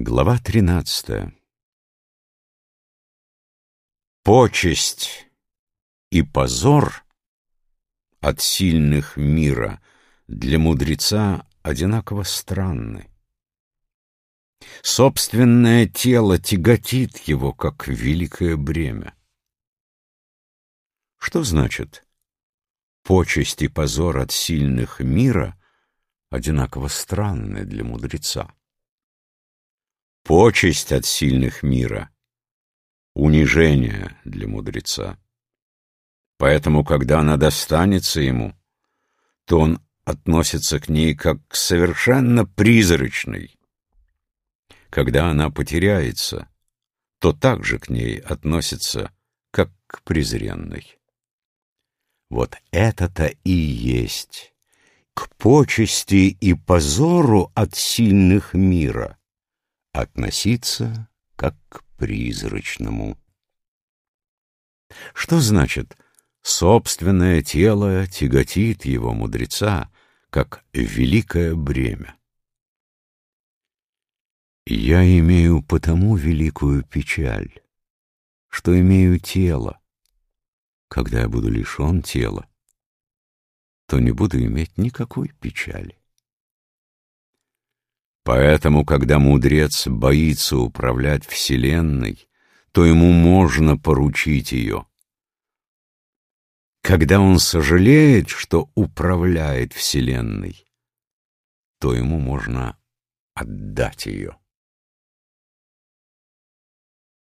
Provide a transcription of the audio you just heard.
Глава тринадцатая Почесть и позор от сильных мира для мудреца одинаково странны. Собственное тело тяготит его, как великое бремя. Что значит почесть и позор от сильных мира одинаково странны для мудреца? Почесть от сильных мира, унижение для мудреца. Поэтому, когда она достанется ему, то он относится к ней как к совершенно призрачной. Когда она потеряется, то также к ней относится как к презренной. Вот это-то и есть к почести и позору от сильных мира относиться как к призрачному. Что значит «собственное тело тяготит его мудреца, как великое бремя»? Я имею потому великую печаль, что имею тело. Когда я буду лишен тела, то не буду иметь никакой печали. Поэтому, когда мудрец боится управлять Вселенной, то ему можно поручить ее. Когда он сожалеет, что управляет Вселенной, то ему можно отдать ее.